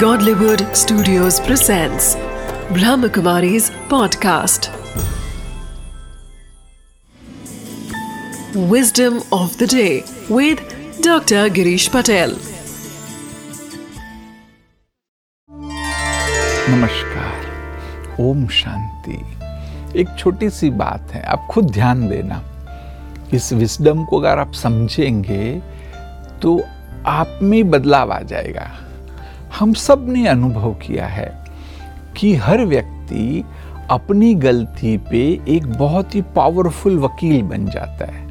Godlywood Studios presents Brahmakumari's podcast. Wisdom of the day with Dr. Girish Patel. नमस्कार ओम शांति एक छोटी सी बात है आप खुद ध्यान देना इस विस्डम को अगर आप समझेंगे तो आप में बदलाव आ जाएगा हम सबने अनुभव किया है कि हर व्यक्ति अपनी गलती पे एक बहुत ही पावरफुल वकील बन जाता है।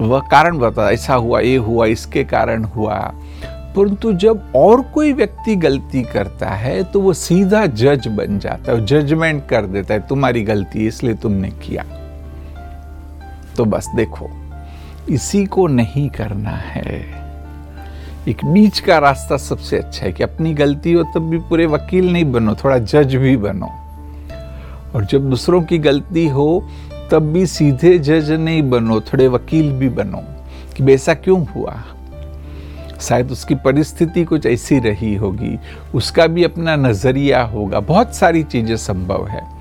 वह कारण बता ऐसा हुआ, ये हुआ, इसके कारण हुआ। परंतु जब और कोई व्यक्ति गलती करता है तो वो सीधा जज बन जाता है जजमेंट कर देता है, तुम्हारी गलती इसलिए तुमने किया। तो बस देखो, इसी को नहीं करना है। एक बीच का रास्ता सबसे अच्छा है कि अपनी गलती हो तब भी पूरे वकील नहीं बनो, थोड़ा जज भी बनो। और जब दूसरों की गलती हो, तब भी सीधे जज नहीं बनो, थोड़े वकील भी बनो कि वैसा क्यों हुआ? शायद उसकी परिस्थिति कुछ ऐसी रही होगी, उसका भी अपना नज़रिया होगा, बहुत सारी चीज़ें संभव है।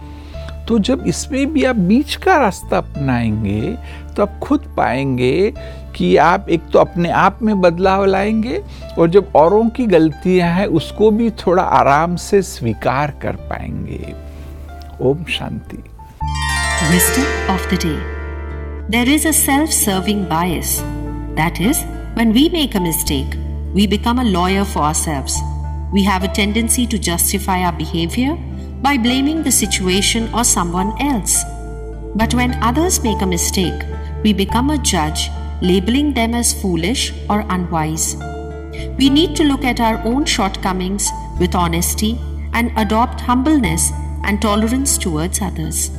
तो जब इसमें भी आप बीच का रास्ता अपनाएँगे तो आप खुद पाएँगे कि आप एक तो अपने आप में बदलाव लाएँगे और जब औरों की गलतियाँ हैं, उसको भी थोड़ा आराम से स्वीकार कर पाएँगे। ओम शांति। Of the day there is self serving bias that is when we make a mistake we become a lawyer for selves we have by blaming the situation or someone else. But when others make a mistake, we become a judge labeling them as foolish or unwise. We need to look at our own shortcomings with honesty and adopt humbleness and tolerance towards others.